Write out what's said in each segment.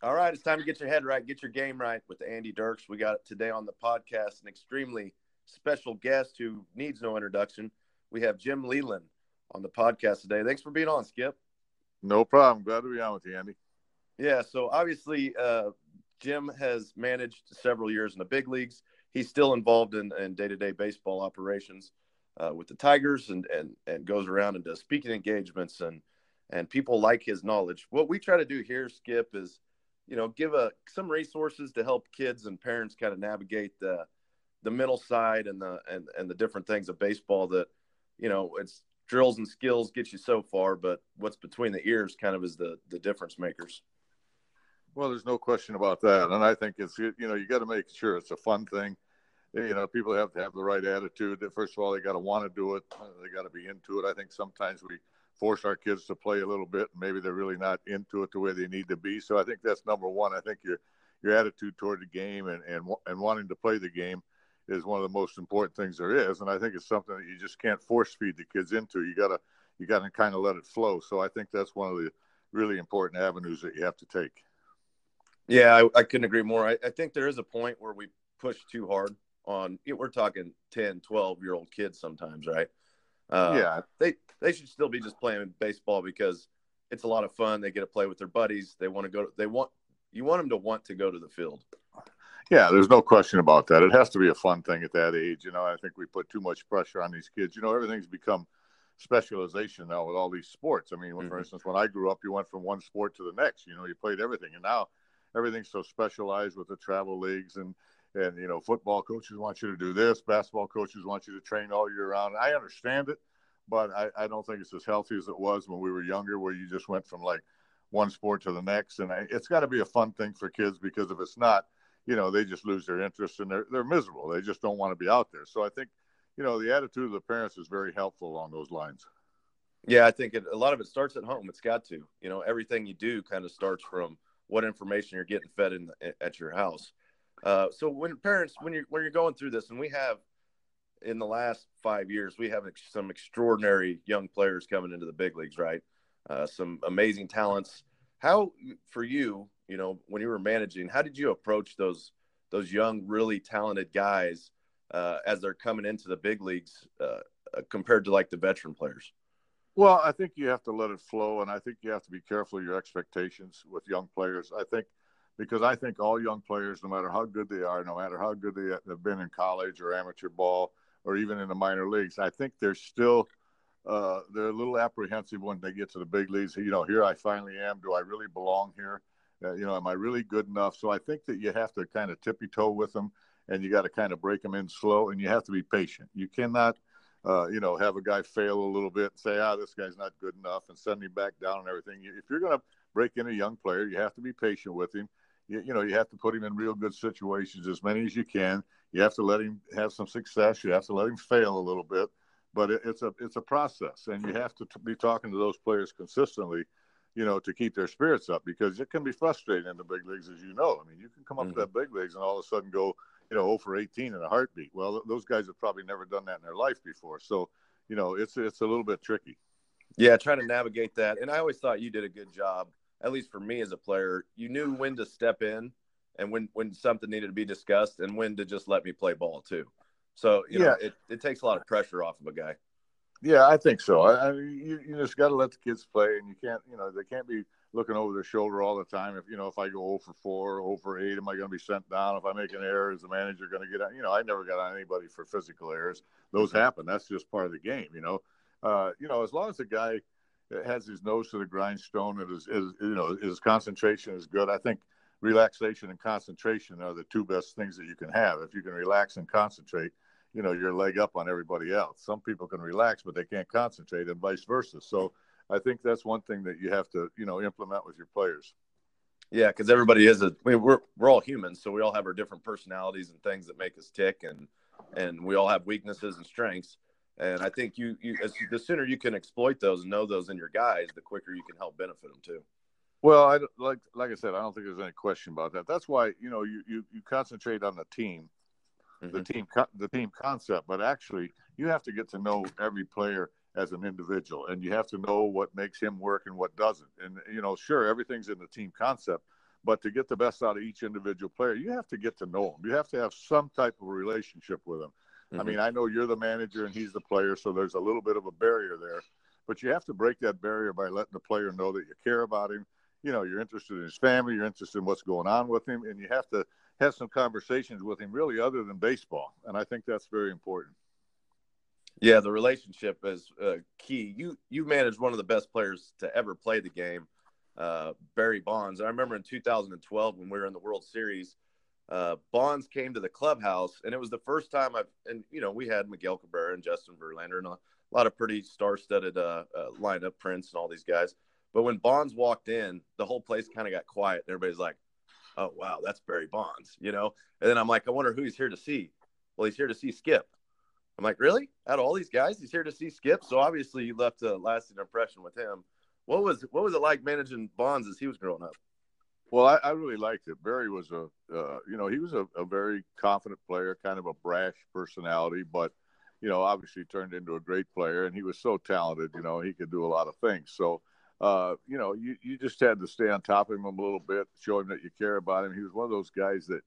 All right, it's time to get your head right, get your game right with Andy Dirks. We got today on the podcast an extremely special guest who needs no introduction. We have Jim Leyland on the podcast today. Thanks for being on, Skip. No problem. Glad to be on with you, Andy. Yeah, so obviously, uh, Jim has managed several years in the big leagues. He's still involved in, in day-to-day baseball operations uh, with the Tigers and, and and goes around and does speaking engagements and and people like his knowledge. What we try to do here, Skip, is you know give a some resources to help kids and parents kind of navigate the the mental side and the and and the different things of baseball that you know it's drills and skills get you so far, but what's between the ears kind of is the the difference makers. Well, there's no question about that, and I think it's you know you got to make sure it's a fun thing. You know, people have to have the right attitude. First of all, they got to want to do it. They got to be into it. I think sometimes we force our kids to play a little bit, and maybe they're really not into it the way they need to be. So I think that's number one. I think your your attitude toward the game and and and wanting to play the game is one of the most important things there is. And I think it's something that you just can't force feed the kids into. You gotta you gotta kind of let it flow. So I think that's one of the really important avenues that you have to take. Yeah, I, I couldn't agree more. I, I, think there is a point where we push too hard on. We're talking 10, 12 year old kids sometimes, right? Uh, yeah, they they should still be just playing baseball because it's a lot of fun. They get to play with their buddies. They want to go. They want you want them to want to go to the field. Yeah, there's no question about that. It has to be a fun thing at that age. You know, I think we put too much pressure on these kids. You know, everything's become specialization now with all these sports. I mean, mm-hmm. for instance, when I grew up, you went from one sport to the next. You know, you played everything, and now everything's so specialized with the travel leagues and and you know, football coaches want you to do this, basketball coaches want you to train all year round. I understand it, but I, I don't think it's as healthy as it was when we were younger, where you just went from like one sport to the next. And I, it's got to be a fun thing for kids because if it's not, you know, they just lose their interest and they're, they're miserable. They just don't want to be out there. So I think, you know, the attitude of the parents is very helpful along those lines. Yeah, I think it, a lot of it starts at home. It's got to, you know, everything you do kind of starts from what information you're getting fed in at your house. Uh, so when parents, when you're when you're going through this, and we have in the last five years, we have some extraordinary young players coming into the big leagues, right? Uh, some amazing talents. How for you, you know, when you were managing, how did you approach those those young, really talented guys uh, as they're coming into the big leagues uh, compared to like the veteran players? Well, I think you have to let it flow, and I think you have to be careful of your expectations with young players. I think because I think all young players, no matter how good they are, no matter how good they have been in college or amateur ball or even in the minor leagues, I think they're still uh, they're a little apprehensive when they get to the big leagues. You know, here I finally am. Do I really belong here? Uh, you know, am I really good enough? So I think that you have to kind of tippy toe with them, and you got to kind of break them in slow, and you have to be patient. You cannot, uh, you know, have a guy fail a little bit and say, ah, this guy's not good enough, and send him back down and everything. If you're going to break in a young player, you have to be patient with him. You, you know, you have to put him in real good situations, as many as you can. You have to let him have some success. You have to let him fail a little bit, but it, it's a it's a process, and you have to t- be talking to those players consistently you know, to keep their spirits up because it can be frustrating in the big leagues, as you know. I mean, you can come up mm-hmm. to that big leagues and all of a sudden go, you know, 0 for 18 in a heartbeat. Well, those guys have probably never done that in their life before. So, you know, it's it's a little bit tricky. Yeah, trying to navigate that. And I always thought you did a good job, at least for me as a player. You knew when to step in and when when something needed to be discussed and when to just let me play ball too. So, you know, it, it takes a lot of pressure off of a guy. Yeah, I think so. I, I you, you just got to let the kids play, and you can't, you know, they can't be looking over their shoulder all the time. If you know, if I go 0 for 4, 0 for 8, am I going to be sent down? If I make an error, is the manager going to get on? You know, I never got on anybody for physical errors. Those happen. That's just part of the game. You know, uh, you know, as long as the guy has his nose to the grindstone and you know his concentration is good, I think relaxation and concentration are the two best things that you can have. If you can relax and concentrate you know your leg up on everybody else. Some people can relax, but they can't concentrate, and vice versa. So I think that's one thing that you have to you know implement with your players. Yeah, because everybody is a. I mean, we're we're all humans, so we all have our different personalities and things that make us tick, and and we all have weaknesses and strengths. And I think you you as, the sooner you can exploit those and know those in your guys, the quicker you can help benefit them too. Well, I like like I said, I don't think there's any question about that. That's why you know you you, you concentrate on the team mm-hmm. the team the team concept, but actually you have to get to know every player as an individual, and you have to know what makes him work and what doesn't. And you know, sure, everything's in the team concept, But to get the best out of each individual player, you have to get to know them. You have to have some type of relationship with them. Mm-hmm. I mean, I know you're the manager and he's the player, so there's a little bit of a barrier there. But you have to break that barrier by letting the player know that you care about him. You know, you're interested in his family, you're interested in what's going on with him, and you have to have some conversations with him, really, other than baseball. And I think that's very important. Yeah, the relationship is uh, key. You you managed one of the best players to ever play the game, uh, Barry Bonds. I remember in 2012 when we were in the World Series, uh, Bonds came to the clubhouse, and it was the first time I've and you know we had Miguel Cabrera and Justin Verlander and a lot of pretty star-studded uh, uh, lineup, Prince and all these guys. But when Bonds walked in, the whole place kind of got quiet, and everybody's like, "Oh wow, that's Barry Bonds," you know. And then I'm like, I wonder who he's here to see. Well, he's here to see Skip. I'm like, really? Out of all these guys, he's here to see Skip. So obviously, you left a lasting impression with him. What was what was it like managing Bonds as he was growing up? Well, I, I really liked it. Barry was a, uh, you know, he was a, a, very confident player, kind of a brash personality, but, you know, obviously turned into a great player, and he was so talented. You know, he could do a lot of things. So, uh, you know, you, you just had to stay on top of him a little bit, show him that you care about him. He was one of those guys that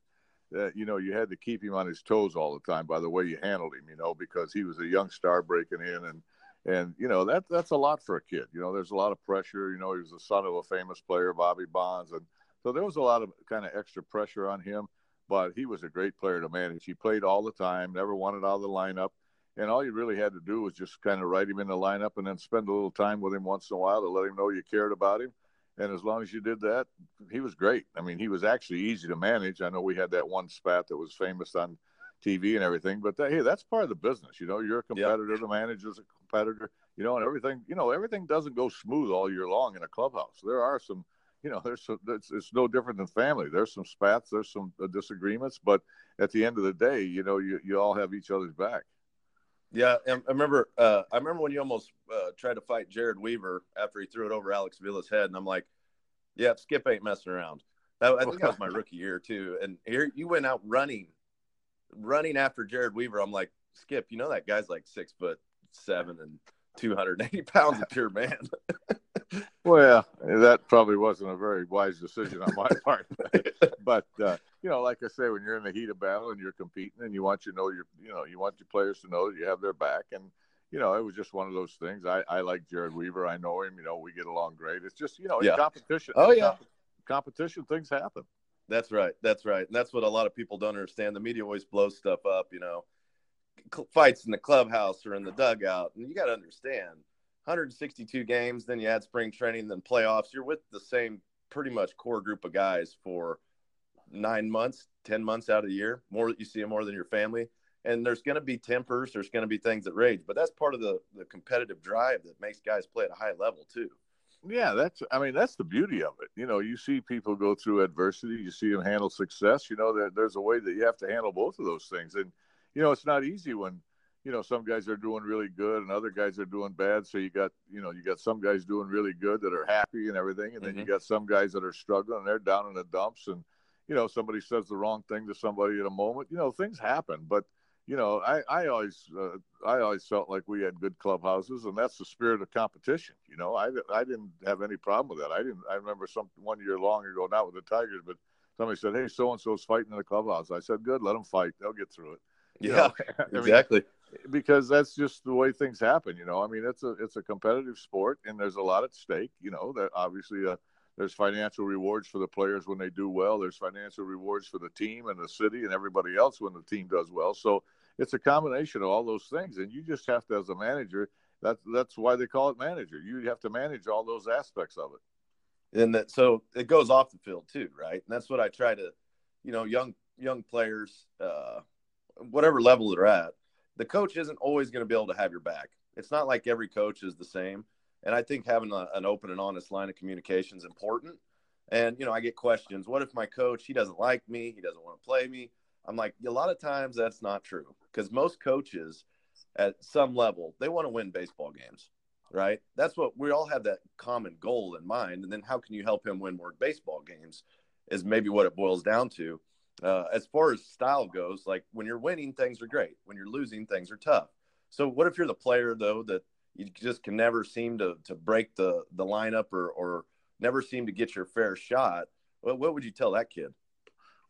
that you know you had to keep him on his toes all the time by the way you handled him you know because he was a young star breaking in and and you know that that's a lot for a kid you know there's a lot of pressure you know he was the son of a famous player bobby bonds and so there was a lot of kind of extra pressure on him but he was a great player to manage he played all the time never wanted out of the lineup and all you really had to do was just kind of write him in the lineup and then spend a little time with him once in a while to let him know you cared about him and as long as you did that, he was great. I mean, he was actually easy to manage. I know we had that one spat that was famous on TV and everything, but that, hey, that's part of the business. You know, you're a competitor. Yep. The manager's a competitor. You know, and everything. You know, everything doesn't go smooth all year long in a clubhouse. There are some. You know, there's some. It's, it's no different than family. There's some spats. There's some uh, disagreements, but at the end of the day, you know, you you all have each other's back. Yeah, I remember. Uh, I remember when you almost uh, tried to fight Jared Weaver after he threw it over Alex Avila's head, and I'm like, "Yeah, Skip ain't messing around." That, I think that was my rookie year too. And here you went out running, running after Jared Weaver. I'm like, Skip, you know that guy's like six foot seven and 280 pounds of pure man. well, that probably wasn't a very wise decision on my part. but uh, you know, like I say, when you're in the heat of battle and you're competing, and you want you know your, you know, you want your players to know that you have their back, and you know, it was just one of those things. I, I like Jared Weaver. I know him. You know, we get along great. It's just you know, yeah. competition. Oh yeah, comp- competition. Things happen. That's right. That's right. And that's what a lot of people don't understand. The media always blows stuff up. You know, fights in the clubhouse or in the dugout, and you got to understand 162 games, then you add spring training, then playoffs. You're with the same pretty much core group of guys for nine months, 10 months out of the year. More you see them more than your family. And there's going to be tempers, there's going to be things that rage, but that's part of the, the competitive drive that makes guys play at a high level too. Yeah, that's I mean that's the beauty of it. You know, you see people go through adversity, you see them handle success. You know, that there's a way that you have to handle both of those things, and you know it's not easy when you know some guys are doing really good and other guys are doing bad. So you got you know you got some guys doing really good that are happy and everything. And then mm-hmm. you got some guys that are struggling and they're down in the dumps. And you know somebody says the wrong thing to somebody at a moment you know things happen. But you know i i always uh, i always felt like we had good clubhouses and that's the spirit of competition you know. I i didn't have any problem with that. I didn't i remember some one year long ago not with the tigers but somebody said hey so and so's fighting in the clubhouse. I said good let them fight. They'll get through it yeah, exactly. Mean, because that's just the way things happen. You know, I mean, it's a it's a competitive sport, and there's a lot at stake. You know, that obviously uh, there's financial rewards for the players when they do well. There's financial rewards for the team and the city and everybody else when the team does well. So it's a combination of all those things, and you just have to, as a manager, that's that's why they call it manager. You have to manage all those aspects of it. And that so it goes off the field too, right? And that's what I try to, you know, young young players, uh, whatever level they're at the coach isn't always going to be able to have your back. It's not like every coach is the same. And I think having a, an open and honest line of communication is important. And, you know, I get questions. What if my coach, he doesn't like me? He doesn't want to play me? I'm like, a lot of times that's not true because most coaches at some level, they want to win baseball games, right? That's what we all have that common goal in mind. And then how can you help him win more baseball games is maybe what it boils down to. Uh, as far as style goes, like when you're winning, things are great. When you're losing, things are tough. So, what if you're the player though that you just can never seem to to break the the lineup or or never seem to get your fair shot? What, what would you tell that kid?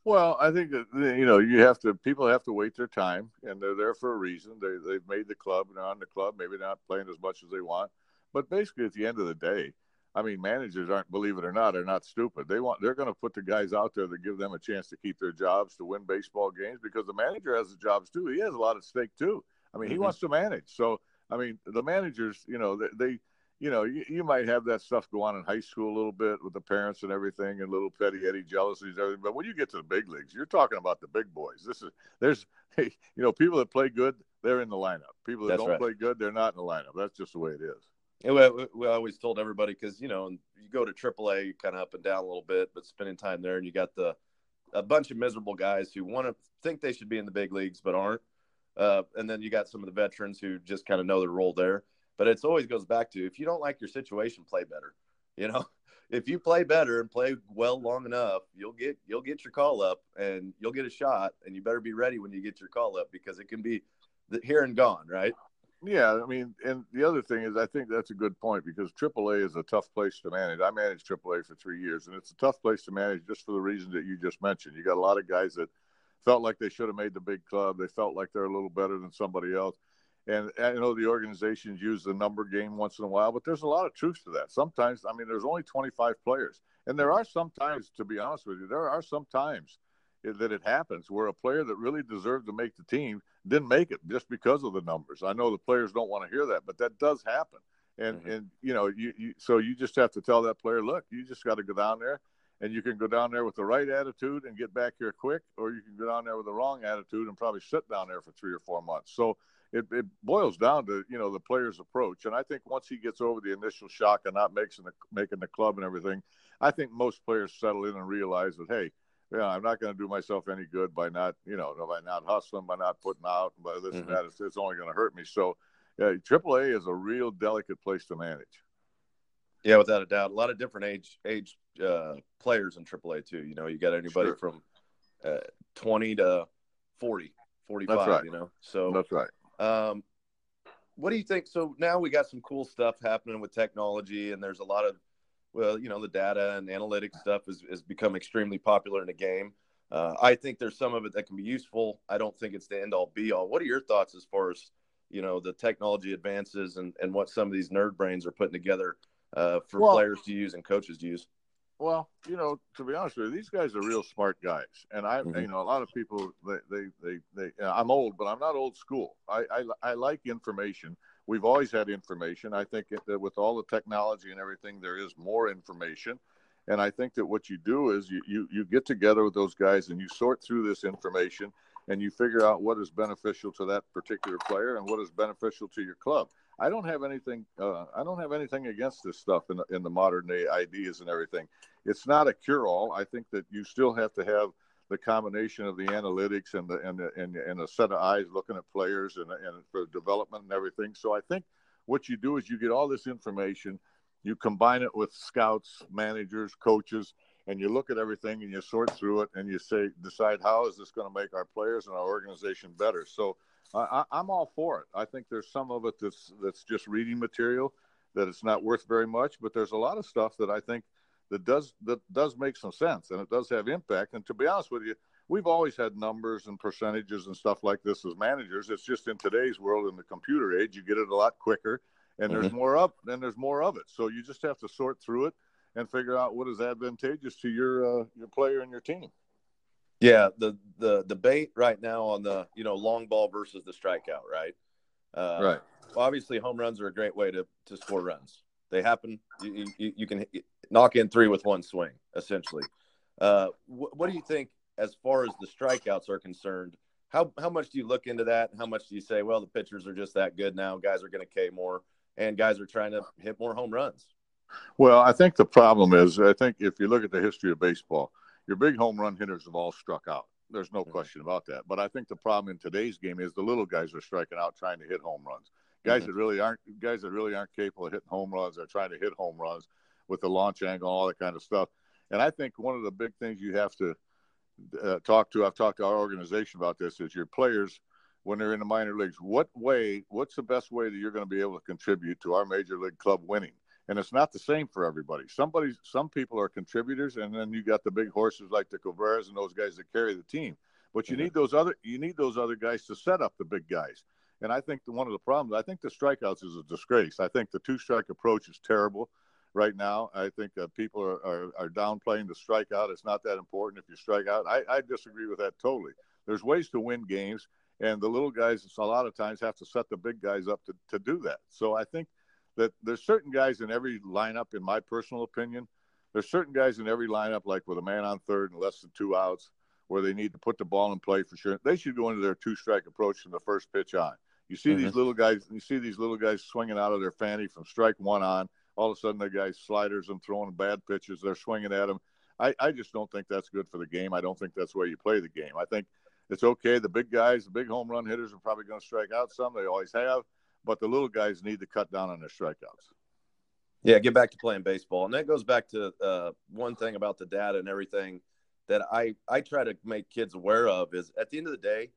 Well, I think that you know you have to. People have to wait their time, and they're there for a reason. They they've made the club and they're on the club. Maybe not playing as much as they want, but basically at the end of the day, I mean, managers aren't, believe it or not, are not stupid. They want they're going to put the guys out there that give them a chance to keep their jobs, to win baseball games, because the manager has the jobs too. He has a lot at stake too. I mean, mm-hmm. he wants to manage. So, I mean, the managers, you know, they, they you know, you, you, might have that stuff go on in high school a little bit with the parents and everything, and little petty Eddie jealousies, and everything. But when you get to the big leagues, you're talking about the big boys. This is there's, hey, you know, people that play good, they're in the lineup. People that That's don't right. play good, they're not in the lineup. That's just the way it is. We, we always told everybody because you know you go to AAA, kind of up and down a little bit, but spending time there, and you got the a bunch of miserable guys who want to think they should be in the big leagues but aren't, uh, and then you got some of the veterans who just kind of know their role there. But it's always goes back to if you don't like your situation, play better. You know, if you play better and play well long enough, you'll get you'll get your call up and you'll get a shot, and you better be ready when you get your call up because it can be here and gone, right? Yeah, I mean, and the other thing is, I think that's a good point because AAA is a tough place to manage. I managed AAA for three years, and it's a tough place to manage just for the reasons that you just mentioned. You got a lot of guys that felt like they should have made the big club. They felt like they're a little better than somebody else. And I know the organizations use the number game once in a while, but there's a lot of truth to that. Sometimes, I mean, there's only 25 players. And there are some times, to be honest with you, there are some times that it happens where a player that really deserved to make the team didn't make it just because of the numbers. I know the players don't want to hear that, but that does happen. And mm-hmm. and you know, you, you so you just have to tell that player, look, you just got to go down there and you can go down there with the right attitude and get back here quick, or you can go down there with the wrong attitude and probably sit down there for three or four months. So it, it boils down to you know the player's approach, and I think once he gets over the initial shock of not making the making the club and everything, I think most players settle in and realize that hey, yeah, I'm not going to do myself any good by not you know by not hustling, by not putting out, by this mm-hmm. and that. It's, it's only going to hurt me. So, yeah, AAA is a real delicate place to manage. Yeah, without a doubt, a lot of different age age uh, players in AAA too. You know, you got anybody sure. from uh, 20 to 40, 45. Right. You know, so that's right. Um, what do you think? So now we got some cool stuff happening with technology, and there's a lot of, well, you know, the data and analytics stuff has, has become extremely popular in the game. Uh, I think there's some of it that can be useful. I don't think it's the end all be all. What are your thoughts as far as, you know, the technology advances and, and what some of these nerd brains are putting together uh, for well, players to use and coaches to use? Well, you know, to be honest with you, these guys are real smart guys, and I, mm-hmm. you know, a lot of people they, they, they, they you know, I'm old, but I'm not old school. I, I, I like information. We've always had information. I think that with all the technology and everything, there is more information, and I think that what you do is you, you, you get together with those guys and you sort through this information and you figure out what is beneficial to that particular player and what is beneficial to your club. I don't have anything. Uh, I don't have anything against this stuff in, in the modern day ideas and everything. It's not a cure all. I think that you still have to have the combination of the analytics and the and the, and, and a set of eyes looking at players and and for development and everything. So I think what you do is you get all this information, you combine it with scouts, managers, coaches, and you look at everything and you sort through it and you say decide how is this going to make our players and our organization better. So I, am all for it. I think there's some of it that's that's just reading material that it's not worth very much, but there's a lot of stuff that I think that does that does make some sense and it does have impact. And to be honest with you, we've always had numbers and percentages and stuff like this as managers. It's just in today's world in the computer age, you get it a lot quicker and mm-hmm. there's more up and there's more of it. So you just have to sort through it and figure out what is advantageous to your uh, your player and your team. Yeah, the the debate right now on the you know long ball versus the strikeout, right? Uh, right. obviously, home runs are a great way to to score runs. They happen. You, you, you can knock in three with one swing, essentially. Uh, wh- what do you think as far as the strikeouts are concerned? How how much do you look into that? How much do you say, well, the pitchers are just that good now? Guys are going to K more, and guys are trying to hit more home runs. Well, I think the problem is, I think if you look at the history of baseball, your big home run hitters have all struck out. There's no mm-hmm. question about that. But I think the problem in today's game is the little guys are striking out trying to hit home runs. Guys mm-hmm. that really aren't guys that really aren't capable of hitting home runs are trying to hit home runs with the launch angle, all that kind of stuff. And I think one of the big things you have to uh, talk to, I've talked to our organization about this, is your players when they're in the minor leagues. What way? What's the best way that you're going to be able to contribute to our major league club winning? and it's not the same for everybody. Somebody, some people are contributors, and then you got the big horses like the Cabreras and those guys that carry the team. But you mm-hmm. need those other, you need those other guys to set up the big guys. And I think the, one of the problems, I think the strikeouts is a disgrace. I think the two strike approach is terrible right now. I think uh, people are, are, are, downplaying the strikeout. It's not that important if you strike out. I, I disagree with that totally. There's ways to win games, and the little guys a lot of times have to set the big guys up to, to do that. So I think that there's certain guys in every lineup, in my personal opinion, there's certain guys in every lineup, like with a man on third and less than two outs, where they need to put the ball in play for sure. They should go into their two strike approach from the first pitch on. You see mm-hmm. these little guys, you see these little guys swinging out of their fanny from strike one on. All of a sudden, the guys sliders and throwing bad pitches. They're swinging at them. I, I just don't think that's good for the game. I don't think that's the way you play the game. I think it's okay. The big guys, the big home run hitters are probably going to strike out some. They always have but the little guys need to cut down on their strikeouts. Yeah, get back to playing baseball, and that goes back to uh, one thing about the data and everything that I I try to make kids aware of is at the end of the day,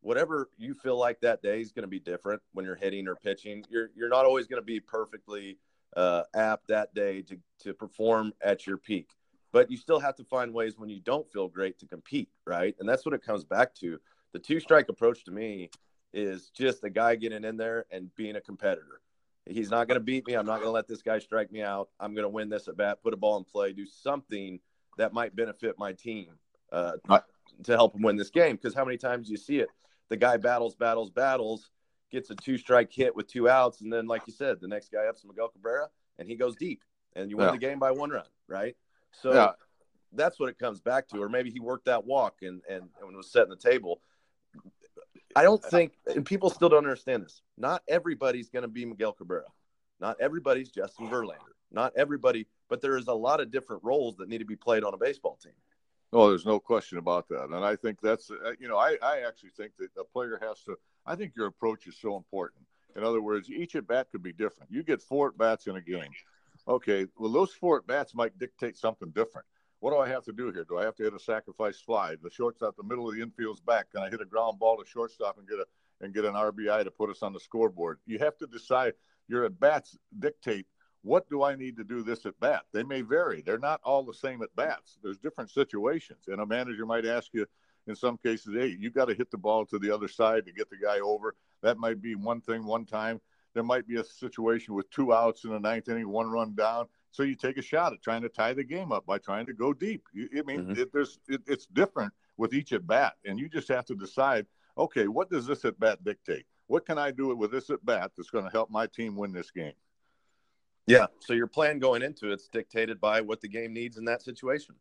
whatever you feel like that day is going to be different when you're hitting or pitching. You're you're not always going to be perfectly uh, apt that day to to perform at your peak, but you still have to find ways when you don't feel great to compete, right? And that's what it comes back to. The two strike approach to me is just a guy getting in there and being a competitor. He's not going to beat me. I'm not going to let this guy strike me out. I'm going to win this at bat, put a ball in play, do something that might benefit my team uh, to help him win this game. Because how many times do you see it? The guy battles, battles, battles, gets a two strike hit with two outs. And then, like you said, the next guy up's Miguel Cabrera and he goes deep and you win yeah. the game by one run, right? So yeah. that's what it comes back to. Or maybe he worked that walk and, and, and was setting the table. I don't think, and people still don't understand this. Not everybody's going to be Miguel Cabrera. Not everybody's Justin Verlander. Not everybody, but there is a lot of different roles that need to be played on a baseball team. Oh, there's no question about that. And I think that's, uh, you know, I, I actually think that a player has to, I think your approach is so important. In other words, each at bat could be different. You get four at bats in a game. Okay, well, those four at bats might dictate something different. What do I have to do here? Do I have to hit a sacrifice fly? The shortstop, the middle of the infield's back. Can I hit a ground ball to shortstop and get a and get an RBI to put us on the scoreboard? You have to decide. Your at bats dictate what do I need to do this at bat. They may vary. They're not all the same at bats. There's different situations, and a manager might ask you in some cases, hey, you got to hit the ball to the other side to get the guy over. That might be one thing one time. There might be a situation with two outs in the ninth inning, one run down so you take a shot at trying to tie the game up by trying to go deep. You, I mean, mm-hmm. it, there's it, it's different with each at bat, and you just have to decide. Okay, what does this at bat dictate? What can I do with this at bat that's going to help my team win this game? Yeah. So your plan going into it's dictated by what the game needs in that situation.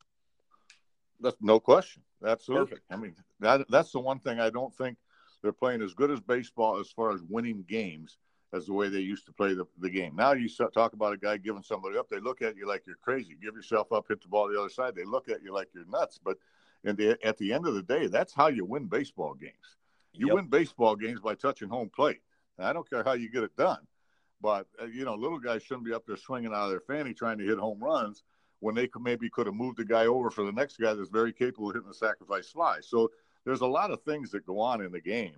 That's no question. Absolutely. Perfect. I mean, that that's the one thing I don't think they're playing as good as baseball as far as winning games as the way they used to play the, the game. Now you talk about a guy giving somebody up, they look at you like you're crazy. Give yourself up, hit the ball the other side. They look at you like you're nuts. But the, at the end of the day, that's how you win baseball games. You yep. win baseball games by touching home plate. And I don't care how you get it done, but uh, you know, little guys shouldn't be up there swinging out of their fanny trying to hit home runs when they could maybe could have moved the guy over for the next guy that's very capable of hitting the sacrifice fly. So there's a lot of things that go on in the game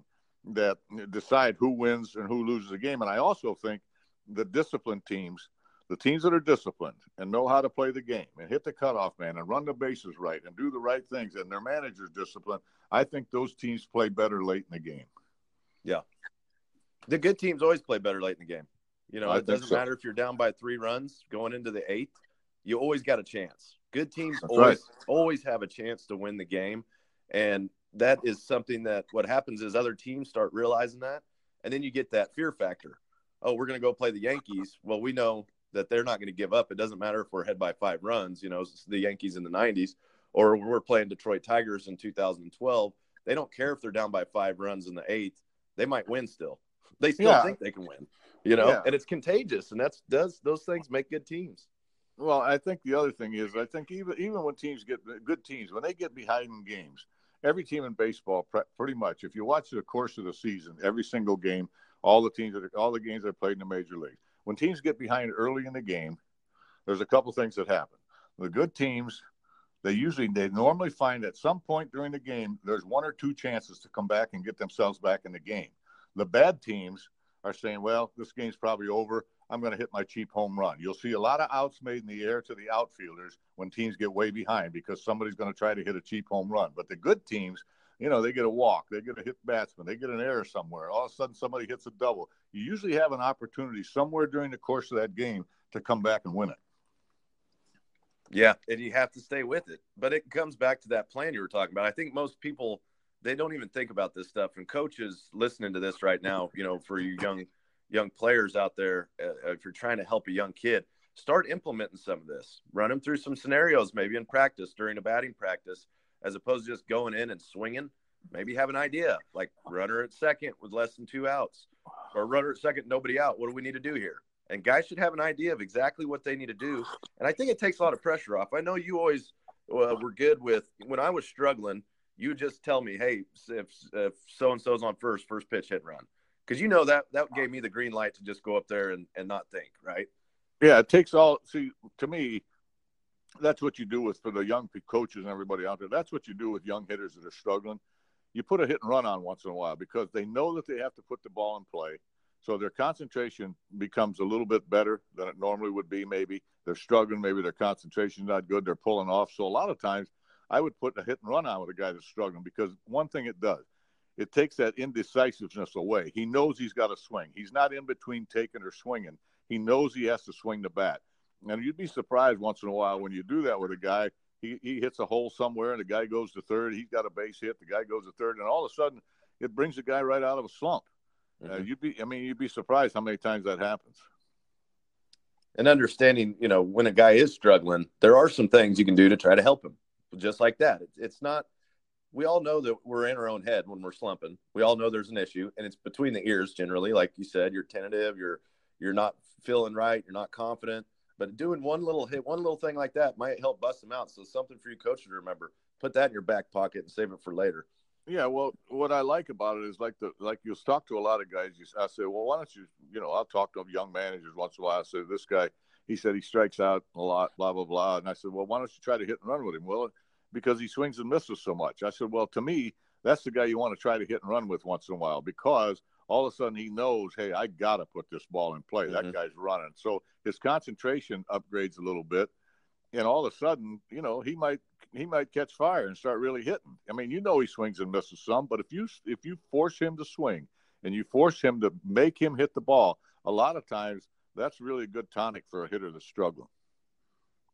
that decide who wins and who loses the game. And I also think the disciplined teams, the teams that are disciplined and know how to play the game and hit the cutoff man and run the bases right and do the right things and their managers disciplined, I think those teams play better late in the game. Yeah. The good teams always play better late in the game. You know, I it doesn't so. matter if you're down by three runs going into the eighth, you always got a chance. Good teams That's always right. always have a chance to win the game. And that is something that what happens is other teams start realizing that, and then you get that fear factor. Oh, we're going to go play the Yankees. Well, we know that they're not going to give up. It doesn't matter if we're ahead by five runs. You know, the Yankees in the '90s, or we're playing Detroit Tigers in 2012. They don't care if they're down by five runs in the eighth. They might win still. They still yeah. think they can win. You know, yeah. and it's contagious, and that's does those things make good teams. Well, I think the other thing is, I think even even when teams get good teams, when they get behind in games, every team in baseball, pretty much, if you watch the course of the season, every single game, all the teams that are, all the games that played in the major leagues, when teams get behind early in the game, there's a couple things that happen. The good teams, they usually they normally find at some point during the game there's one or two chances to come back and get themselves back in the game. The bad teams are saying, "Well, this game's probably over. I'm going to hit my cheap home run. You'll see a lot of outs made in the air to the outfielders when teams get way behind because somebody's going to try to hit a cheap home run. But the good teams, you know, they get a walk, they get a hit batsman, they get an error somewhere. All of a sudden, somebody hits a double. You usually have an opportunity somewhere during the course of that game to come back and win it. Yeah, and you have to stay with it. But it comes back to that plan you were talking about. I think most people they don't even think about this stuff. And coaches listening to this right now, you know, for you young young players out there, uh, if you're trying to help a young kid, start implementing some of this. Run them through some scenarios, maybe in practice during a batting practice, as opposed to just going in and swinging. Maybe have an idea like runner at second with less than two outs, or runner at second, nobody out. What do we need to do here? And guys should have an idea of exactly what they need to do. And I think it takes a lot of pressure off. I know you always uh, were good with when I was struggling. You just tell me, hey, if if so and so's on first, first pitch hit run because you know that that gave me the green light to just go up there and, and not think, right? Yeah, it takes all. See, to me, that's what you do with for the young coaches and everybody out there. That's what you do with young hitters that are struggling. You put a hit and run on once in a while because they know that they have to put the ball in play. So their concentration becomes a little bit better than it normally would be. Maybe they're struggling. Maybe their concentration's not good. They're pulling off. So a lot of times, I would put a hit and run on with a guy that's struggling because one thing it does, it takes that indecisiveness away. He knows he's got to swing. He's not in between taking or swinging. He knows he has to swing the bat. And you'd be surprised once in a while when you do that with a guy. He, he hits a hole somewhere and the guy goes to third. He's got a base hit. The guy goes to third. And all of a sudden, it brings the guy right out of a slump. Uh, mm-hmm. Uh, you'd be, I mean, you'd be surprised how many times that happens. And understanding, you know, when a guy is struggling, there are some things you can do to try to help him. Just like that. It's, not – we all know that we're in our own head when we're slumping. We all know there's an issue, and it's between the ears generally. Like you said, you're tentative, you're you're not feeling right, you're not confident. But doing one little hit, one little thing like that might help bust them out. So something for you coach to remember. Put that in your back pocket and save it for later. Yeah, well, what I like about it is like the like you'll talk to a lot of guys. You, I say, well, why don't you, you know, I'll talk to young managers once in a while. I say, this guy, he said he strikes out a lot, blah blah blah, and I said, well, why don't you try to hit and run with him? Well, because he swings and misses so much. I said, well, to me, that's the guy you want to try to hit and run with once in a while because all of a sudden he knows, hey, I got to put this ball in play. Mm-hmm. That guy's running. So his concentration upgrades a little bit. And all of a sudden, you know, he might he might catch fire and start really hitting. I mean, you know he swings and misses some, but if you if you force him to swing and you force him to make him hit the ball, a lot of times that's really a good tonic for a hitter that's struggling.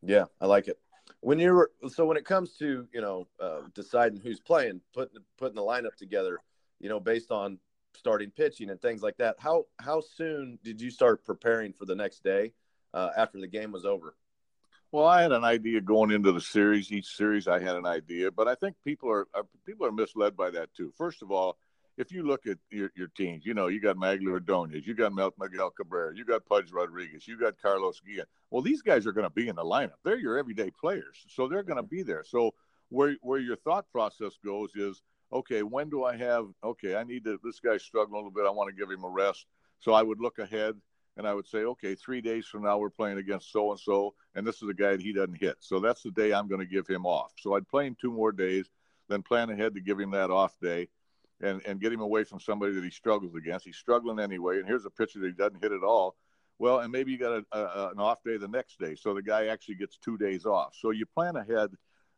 Yeah, I like it when you're so when it comes to you know uh, deciding who's playing, putting putting the lineup together, you know, based on starting pitching and things like that. How how soon did you start preparing for the next day uh, after the game was over? Well, I had an idea going into the series. Each series, I had an idea, but I think people are, are people are misled by that too. First of all, if you look at your, your teams, you know, you got Magglio Ordonez, you got Miguel Cabrera, you got Pudge Rodriguez, you got Carlos Guillen. Well, these guys are going to be in the lineup. They're your everyday players, so they're going to be there. So where where your thought process goes is, okay, when do I have? Okay, I need to. This guy's struggling a little bit. I want to give him a rest. So I would look ahead and I would say, okay, three days from now we're playing against so and so, and this is a guy that he doesn't hit. So that's the day I'm going to give him off. So I'd play him two more days, then plan ahead to give him that off day and, and get him away from somebody that he struggles against. He's struggling anyway, and here's a pitcher that he doesn't hit at all. Well, and maybe you got a, a, an off day the next day, so the guy actually gets two days off. So you plan ahead.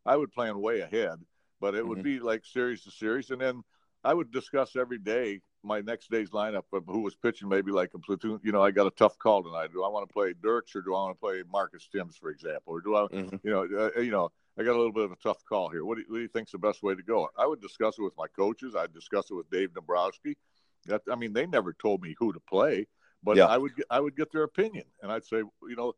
I would plan way ahead, but it mm-hmm. would be like series to series, and then I would discuss every day my next day's lineup of who was pitching, maybe like a platoon. You know, I got a tough call tonight. Do I want to play Dirks or do I want to play Marcus Thames, for example, or do I, mm-hmm. you know, uh, you know, I got a little bit of a tough call here. What do, you, what do you think's the best way to go? I would discuss it with my coaches. I'd discuss it with Dave Dombrowski. That, I mean, they never told me who to play, but yeah. I would get, I would get their opinion, and I'd say, you know,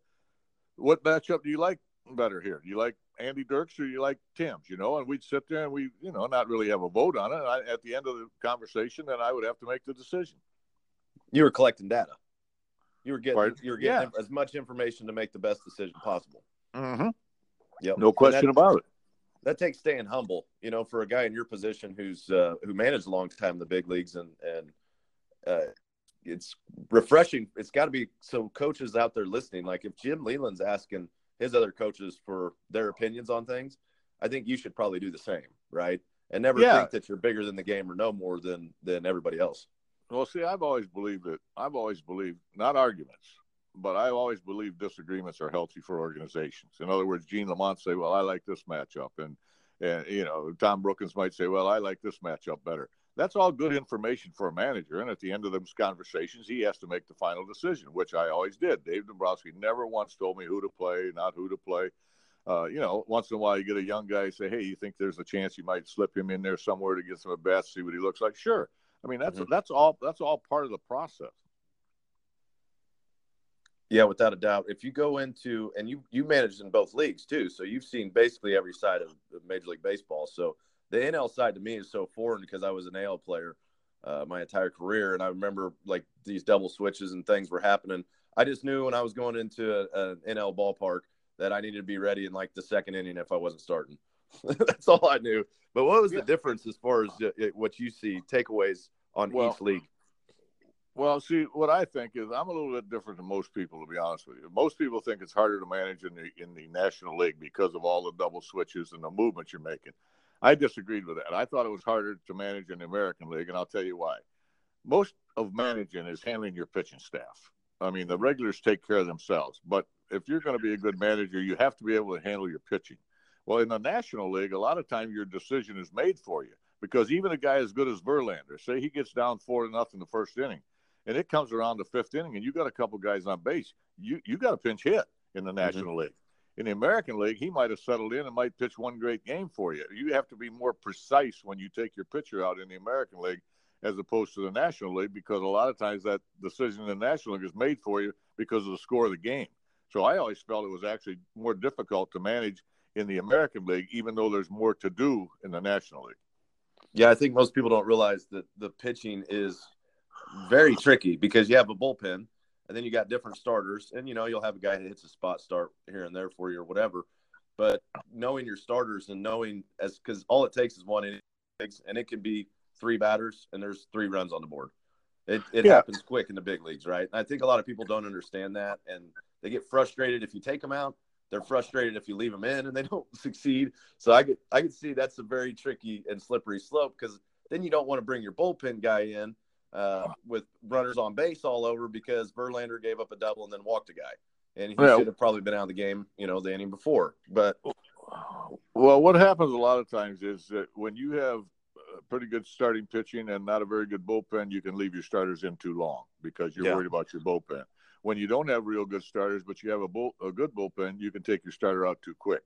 what matchup do you like better here? Do you like Andy Dirks or do you like Thames? You know, and we'd sit there and we, you know, not really have a vote on it. I, at the end of the conversation, then I would have to make the decision. You were collecting data. You were getting Pardon? you were getting yeah. as much information to make the best decision possible. Mm-hmm. Yep. No question that, about it. That takes staying humble, you know, for a guy in your position who's uh, who managed a long time in the big leagues and and uh, it's refreshing. It's got to be so coaches out there listening. Like if Jim Leyland's asking his other coaches for their opinions on things, I think you should probably do the same, right? And never yeah. think that you're bigger than the game or know more than than everybody else. Well, see, I've always believed that. I've always believed not arguments, but I always believe disagreements are healthy for organizations. In other words, Gene Lamont say, "Well, I like this matchup," and and you know Tom Brookens might say, "Well, I like this matchup better." That's all good information for a manager, and at the end of those conversations, he has to make the final decision, which I always did. Dave Dombrowski never once told me who to play, not who to play. Uh, you know, once in a while you get a young guy say, "Hey, you think there's a chance you might slip him in there somewhere to get some at bats, see what he looks like?" Sure. I mean, that's mm-hmm. that's all that's all part of the process. Yeah, without a doubt. If you go into and you you managed in both leagues too, so you've seen basically every side of Major League Baseball. So the NL side to me is so foreign because I was an AL player uh, my entire career, and I remember like these double switches and things were happening. I just knew when I was going into an NL ballpark that I needed to be ready in like the second inning if I wasn't starting. That's all I knew. But what was yeah. the difference as far as uh, what you see takeaways on well, each league? Well, see, what I think is I'm a little bit different than most people, to be honest with you. Most people think it's harder to manage in the in the National League because of all the double switches and the movement you're making. I disagreed with that. I thought it was harder to manage in the American League, and I'll tell you why. Most of managing is handling your pitching staff. I mean, the regulars take care of themselves, but if you're going to be a good manager, you have to be able to handle your pitching. Well, in the National League, a lot of time your decision is made for you because even a guy as good as Verlander, say he gets down four to nothing the first inning, and it comes around the fifth inning, and you got a couple guys on base, you you got a pinch hit in the mm-hmm. National mm-hmm. League. In the American League, he might have settled in and might pitch one great game for you. You have to be more precise when you take your pitcher out in the American League as opposed to the National League because a lot of times that decision in the National League is made for you because of the score of the game. So I always felt it was actually more difficult to manage in the American League, even though there's more to do in the National League. Yeah, I think most people don't realize that the pitching is very tricky because you have a bullpen and then you got different starters, and you know you'll have a guy that hits a spot start here and there for you or whatever. But knowing your starters and knowing as because all it takes is one inning, and it can be three batters and there's three runs on the board. It, it yeah. happens quick in the big leagues, right? And I think a lot of people don't understand that, and they get frustrated if you take them out. They're frustrated if you leave them in and they don't succeed. So I could I could see that's a very tricky and slippery slope because then you don't want to bring your bullpen guy in uh, with runners on base all over because Verlander gave up a double and then walked a guy, and he yeah. should have probably been out of the game, you know, the inning before. But well, what happens a lot of times is that when you have pretty good starting pitching and not a very good bullpen, you can leave your starters in too long because you're yeah. worried about your bullpen. When you don't have real good starters, but you have a, bull, a good bullpen, you can take your starter out too quick.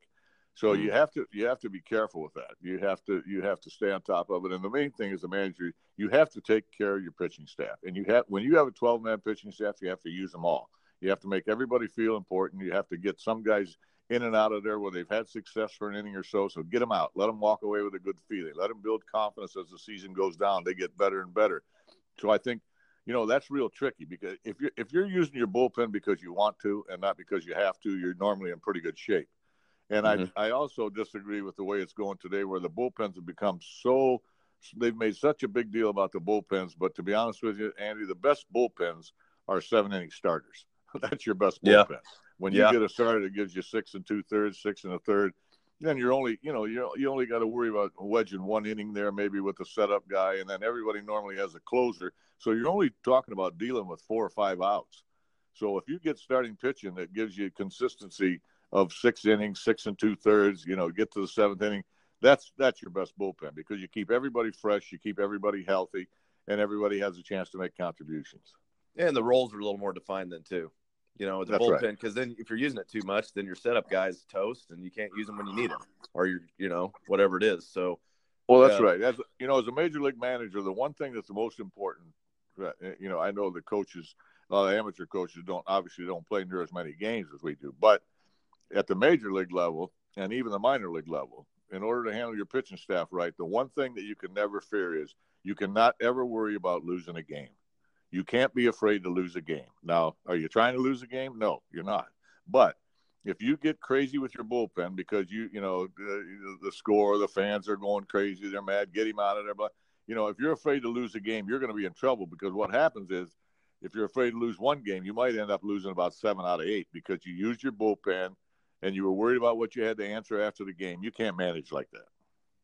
So mm-hmm. you have to you have to be careful with that. You have to you have to stay on top of it. And the main thing as a manager, you have to take care of your pitching staff. And you have when you have a 12 man pitching staff, you have to use them all. You have to make everybody feel important. You have to get some guys in and out of there where they've had success for an inning or so. So get them out. Let them walk away with a good feeling. Let them build confidence as the season goes down. They get better and better. So I think, you know, that's real tricky because if you're if you're using your bullpen because you want to and not because you have to, you're normally in pretty good shape. And mm-hmm. I I also disagree with the way it's going today, where the bullpens have become so they've made such a big deal about the bullpens. But to be honest with you, Andy, the best bullpens are seven inning starters. That's your best bullpen. Yeah. When you yeah. get a starter that gives you six and two thirds, six and a third, then you're only, you know, you you only got to worry about wedging one inning there, maybe with the setup guy, and then everybody normally has a closer. So you're only talking about dealing with four or five outs. So if you get starting pitching that gives you consistency of six innings, six and two thirds, you know, get to the seventh inning, that's that's your best bullpen because you keep everybody fresh, you keep everybody healthy, and everybody has a chance to make contributions. And the roles are a little more defined then too you know, the That's bullpen. Because right. then if you're using it too much, then your setup guys toast, and you can't use them when you need them, or you you know whatever it is. So, well, that's uh, right. As you know, as a major league manager, the one thing that's the most important, uh, you know, I know the coaches, a lot of amateur coaches don't obviously don't play near as many games as we do, but at the major league level and even the minor league level, in order to handle your pitching staff right, the one thing that you can never fear is you cannot ever worry about losing a game. You can't be afraid to lose a game. Now, are you trying to lose a game? No, you're not. But if you get crazy with your bullpen because you, you know, the, the score, the fans are going crazy, they're mad, get him out of there. But, you know, if you're afraid to lose a game, you're going to be in trouble because what happens is if you're afraid to lose one game, you might end up losing about seven out of eight because you used your bullpen and you were worried about what you had to answer after the game. You can't manage like that.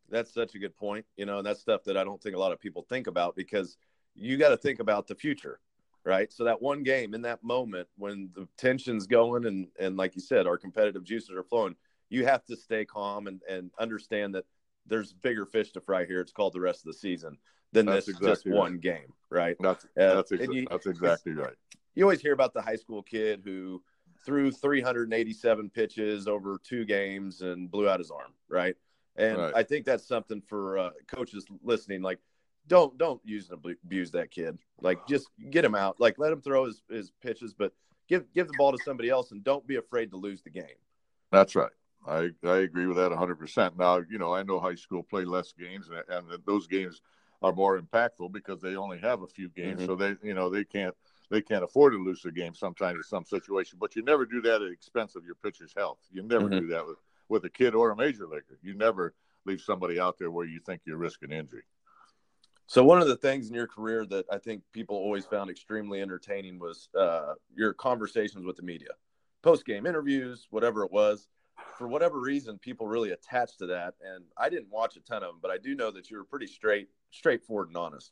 That's such a good point. You know, and that's stuff that I don't think a lot of people think about because – you got to think about the future. right? So that one game in that moment when the tension's going and and like you said, our competitive juices are flowing, you have to stay calm and and understand that there's bigger fish to fry here. It's called the rest of the season than that's this exactly just right. one game, right? That's uh, that's, exa- you, that's exactly right. You always hear about the high school kid who threw 387 pitches over two games and blew out his arm, right? And right. I think that's something for uh, coaches listening. Like, don't don't use and abuse that kid. Like, just get him out. Like, let him throw his, his pitches, but give give the ball to somebody else, and don't be afraid to lose the game. That's right. I I agree with that 100. percent Now, you know, I know high school play less games, and, and those games are more impactful because they only have a few games, mm-hmm. so they you know they can't they can't afford to lose a game sometimes in some situation. But you never do that at the expense of your pitcher's health. You never mm-hmm. do that with with a kid or a major leaguer. You never leave somebody out there where you think you're risking injury. So one of the things in your career that I think people always found extremely entertaining was uh, your conversations with the media, post game interviews, whatever it was. For whatever reason, people really attached to that, and I didn't watch a ton of them, but I do know that you were pretty straight, straightforward and honest.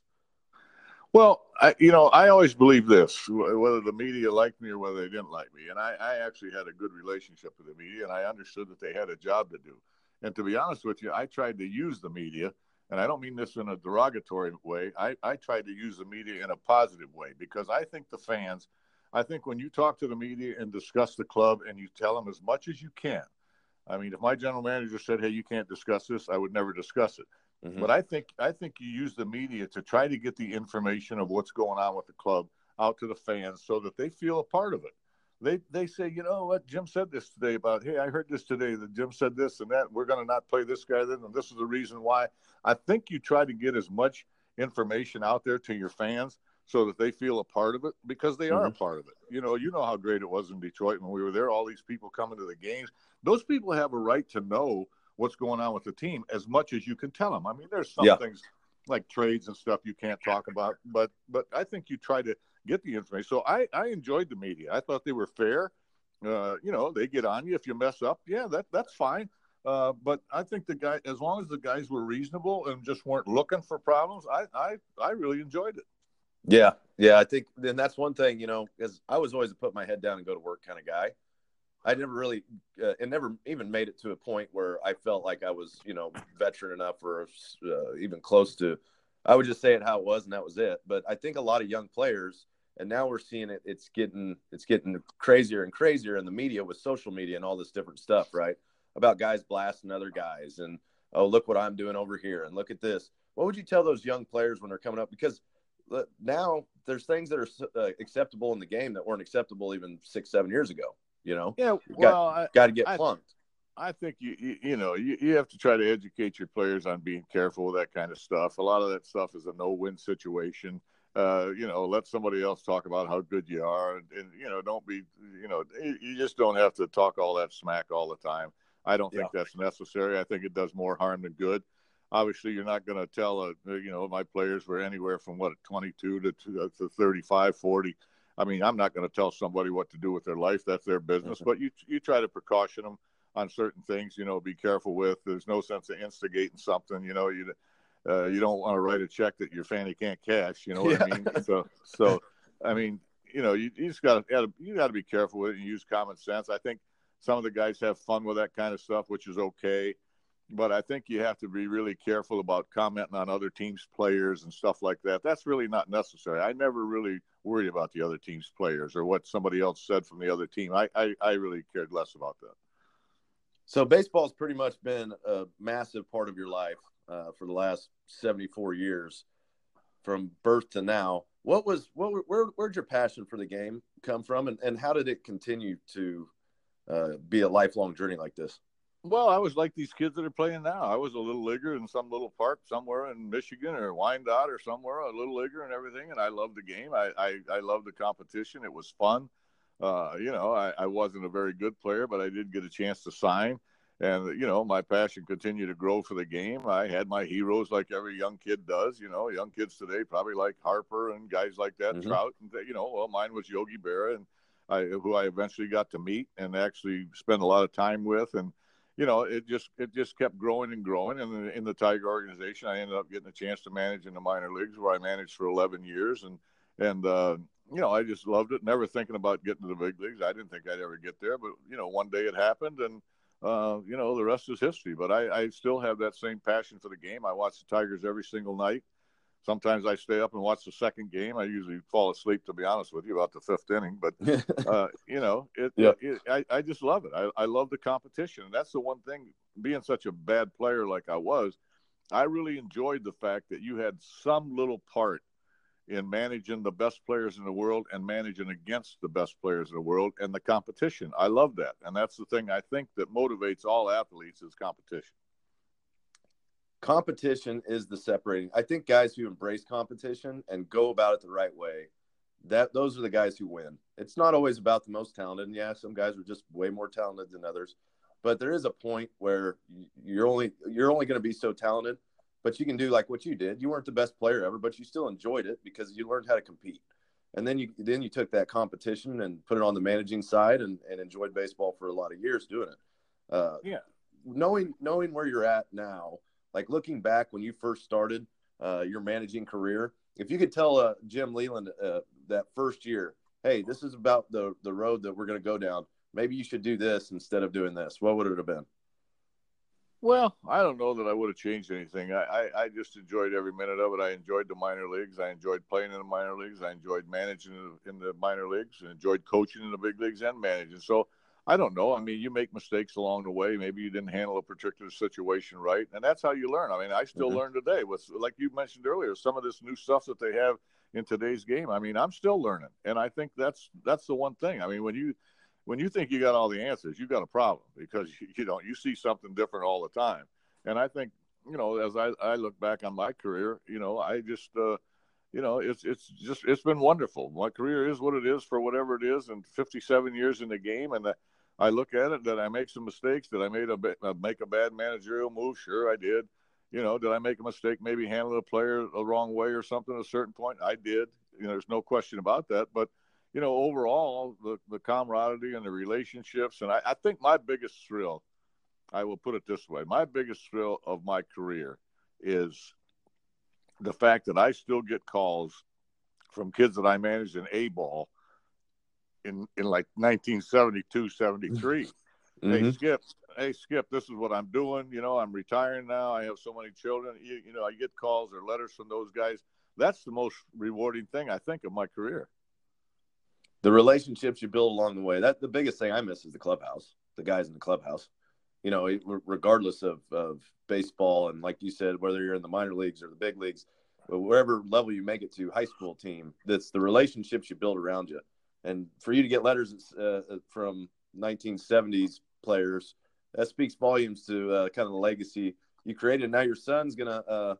Well, I, you know, I always believe this: whether the media liked me or whether they didn't like me, and I, I actually had a good relationship with the media, and I understood that they had a job to do. And to be honest with you, I tried to use the media, and I don't mean this in a derogatory way. I, I tried to use the media in a positive way because I think the fans, I think when you talk to the media and discuss the club and you tell them as much as you can. I mean, if my general manager said, "Hey, you can't discuss this," I would never discuss it. Mm-hmm. But I think I think you use the media to try to get the information of what's going on with the club out to the fans so that they feel a part of it they they say, you know what, Jim said this today about, hey, I heard this today that Jim said this and that. We're going to not play this guy then, and this is the reason why. I think you try to get as much information out there to your fans so that they feel a part of it because they mm-hmm. are a mm-hmm. part of it. You know, you know how great it was in Detroit when we were there. All these people coming to the games. Those people have a right to know what's going on with the team as much as you can tell them. I mean, there's some yeah. things like trades and stuff you can't talk about, but but I think you try to get the information. So I, I enjoyed the media. I thought they were fair. Uh, you know, they get on you if you mess up. Yeah, that that's fine. Uh, but I think the guy, as long as the guys were reasonable and just weren't looking for problems, I I, I really enjoyed it. Yeah, yeah, I think, and that's one thing, you know, because I was always a put my head down and go to work kind of guy. I never really, uh, and never even made it to a point where I felt like I was, you know, veteran enough or uh, even close to. I would just say it how it was, and that was it. But I think a lot of young players and now we're seeing it it's getting it's getting crazier and crazier in the media with social media and all this different stuff right about guys blasting other guys and oh look what i'm doing over here and look at this what would you tell those young players when they're coming up because now there's things that are uh, acceptable in the game that weren't acceptable even six seven years ago you know yeah well got, got to get plunked I think you, you, you know you, you have to try to educate your players on being careful with that kind of stuff. A lot of that stuff is a no-win situation uh, you know, let somebody else talk about how good you are, and, and, you know, don't be, you know, you just don't have to talk all that smack all the time. I don't yeah. think that's necessary. I think it does more harm than good. Obviously, you're not going to tell, a, you know, my players were anywhere from what 22 to, to, to 35, 40. I mean, I'm not going to tell somebody what to do with their life. That's their business. Mm-hmm. But you you try to precaution them on certain things. You know, be careful with. There's no sense of instigating something. You know, you uh, you don't want to write a check that your family can't cash. You know what yeah. I mean? So, so I mean, you know, you, you just got to you got to be careful with it and use common sense. I think some of the guys have fun with that kind of stuff, which is okay. But I think you have to be really careful about commenting on other teams' players and stuff like that. That's really not necessary. I never really worried about the other team's players or what somebody else said from the other team. I, I, I really cared less about that. So baseball's pretty much been a massive part of your life uh, for the last 74 years from birth to now. What was what where where'd your passion for the game come from, and, and how did it continue to uh, be a lifelong journey like this? Well, I was like these kids that are playing now. I was a little leaguer in some little park somewhere in Michigan or Wyandotte or somewhere, a little leaguer and everything. And I loved the game. I I, I loved the competition. It was fun. Uh, you know, I, I wasn't a very good player, but I did get a chance to sign and you know my passion continued to grow for the game i had my heroes like every young kid does you know young kids today probably like harper and guys like that mm-hmm. trout and you know well mine was yogi berra and i who i eventually got to meet and actually spend a lot of time with and you know it just it just kept growing and growing and in, in the tiger organization i ended up getting a chance to manage in the minor leagues where i managed for 11 years and and uh, you know, I just loved it. Never thinking about getting to the big leagues. I didn't think I'd ever get there, but you know, one day it happened, and uh, you know, the rest is history. But I, I still have that same passion for the game. I watch the Tigers every single night. Sometimes I stay up and watch the second game. I usually fall asleep, to be honest with you, about the fifth inning. But uh, you know, it, yeah. it, I, I just love it. I, I love the competition, and that's the one thing. Being such a bad player like I was, I really enjoyed the fact that you had some little part in managing the best players in the world and managing against the best players in the world and the competition. I love that. And that's the thing I think that motivates all athletes is competition. Competition is the separating. I think guys who embrace competition and go about it the right way, that those are the guys who win. It's not always about the most talented. And yeah, some guys are just way more talented than others. But there is a point where you're only you're only going to be so talented but you can do like what you did. You weren't the best player ever, but you still enjoyed it because you learned how to compete. And then you then you took that competition and put it on the managing side and, and enjoyed baseball for a lot of years doing it. Uh, yeah. Knowing knowing where you're at now, like looking back when you first started uh, your managing career, if you could tell uh, Jim Leyland uh, that first year, hey, this is about the the road that we're going to go down. Maybe you should do this instead of doing this. What would it have been? Well, I don't know that I would have changed anything. I, I, I, just enjoyed every minute of it. I enjoyed the minor leagues. I enjoyed playing in the minor leagues. I enjoyed managing in the minor leagues. I enjoyed coaching in the big leagues and managing. So I don't know. I mean, you make mistakes along the way. Maybe you didn't handle a particular situation right, and that's how you learn. I mean, I still mm-hmm. learn today with, like you mentioned earlier, some of this new stuff that they have in today's game. I mean, I'm still learning, and I think that's that's the one thing. I mean, when you when you think you got all the answers, you got a problem because you, you know you see something different all the time. And I think you know, as I, I look back on my career, you know, I just uh, you know, it's it's just it's been wonderful. My career is what it is for whatever it is, and 57 years in the game, and I look at it that I make some mistakes. Did I made a uh, make a bad managerial move? Sure, I did. You know, did I make a mistake? Maybe handling a player the wrong way or something at a certain point. I did. You know, there's no question about that. But you know, overall, the, the camaraderie and the relationships. And I, I think my biggest thrill, I will put it this way my biggest thrill of my career is the fact that I still get calls from kids that I managed in A ball in, in like 1972, 73. Mm-hmm. Hey, Skip, hey, Skip, this is what I'm doing. You know, I'm retiring now. I have so many children. You, you know, I get calls or letters from those guys. That's the most rewarding thing, I think, of my career the relationships you build along the way. That the biggest thing I miss is the clubhouse, the guys in the clubhouse. You know, regardless of, of baseball and like you said, whether you're in the minor leagues or the big leagues, wherever level you make it to, high school team, that's the relationships you build around you. And for you to get letters uh, from 1970s players, that speaks volumes to uh, kind of the legacy you created. Now your son's gonna uh,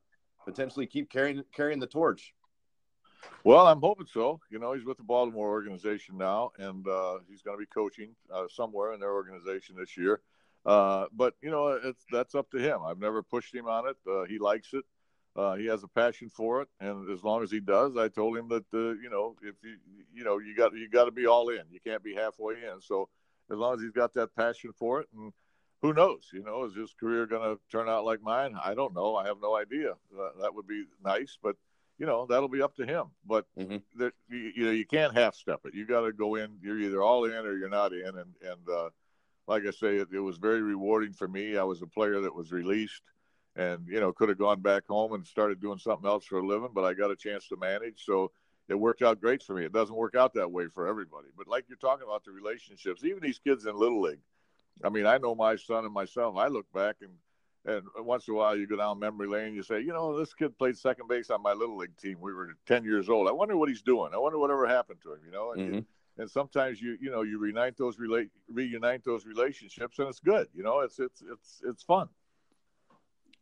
potentially keep carrying carrying the torch. Well, I'm hoping so. You know, he's with the Baltimore organization now, and uh, he's going to be coaching uh, somewhere in their organization this year. Uh, but you know, that's up to him. I've never pushed him on it. Uh, he likes it. Uh, he has a passion for it, and as long as he does, I told him that uh, you know, if you you know, you got you got to be all in. You can't be halfway in. So as long as he's got that passion for it, and who knows? You know, is his career going to turn out like mine? I don't know. I have no idea. that would be nice, but you know that'll be up to him. But mm-hmm. there, you, you, know you can't half step it. You got to go in. You're either all in or you're not in. And and uh, like I say, it, it, was very rewarding for me. I was a player that was released, and you know could have gone back home and started doing something else for a living, but I got a chance to manage. So it worked out great for me. It doesn't work out that way for everybody. But like you're talking about the relationships, even these kids in little league. I mean, I know my son and myself. I look back and and once in a while, you go down memory lane. You say, you know, this kid played second base on my little league team. We were 10 years old. I wonder what he's doing. I wonder whatever happened to him. You know, and, mm-hmm. you, and sometimes you you know you reunite those relate reunite those relationships, and it's good. You know, it's it's it's it's fun.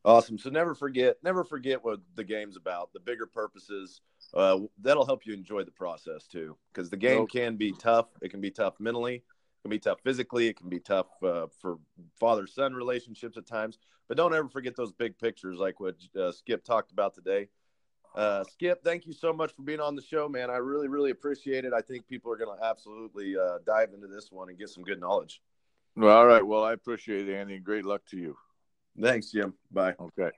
Awesome. So never forget, never forget what the game's about. The bigger purposes. Uh, that'll help you enjoy the process too, because the game can be tough. It can be tough mentally It can be tough physically. It can be tough uh, for father son relationships at times. But don't ever forget those big pictures, like what uh, Skip talked about today. Uh, Skip, thank you so much for being on the show, man. I really, really appreciate it. I think people are going to absolutely uh, dive into this one and get some good knowledge. Well, all right. Well, I appreciate it, Andy. Great luck to you. Thanks, Jim. Bye. Okay.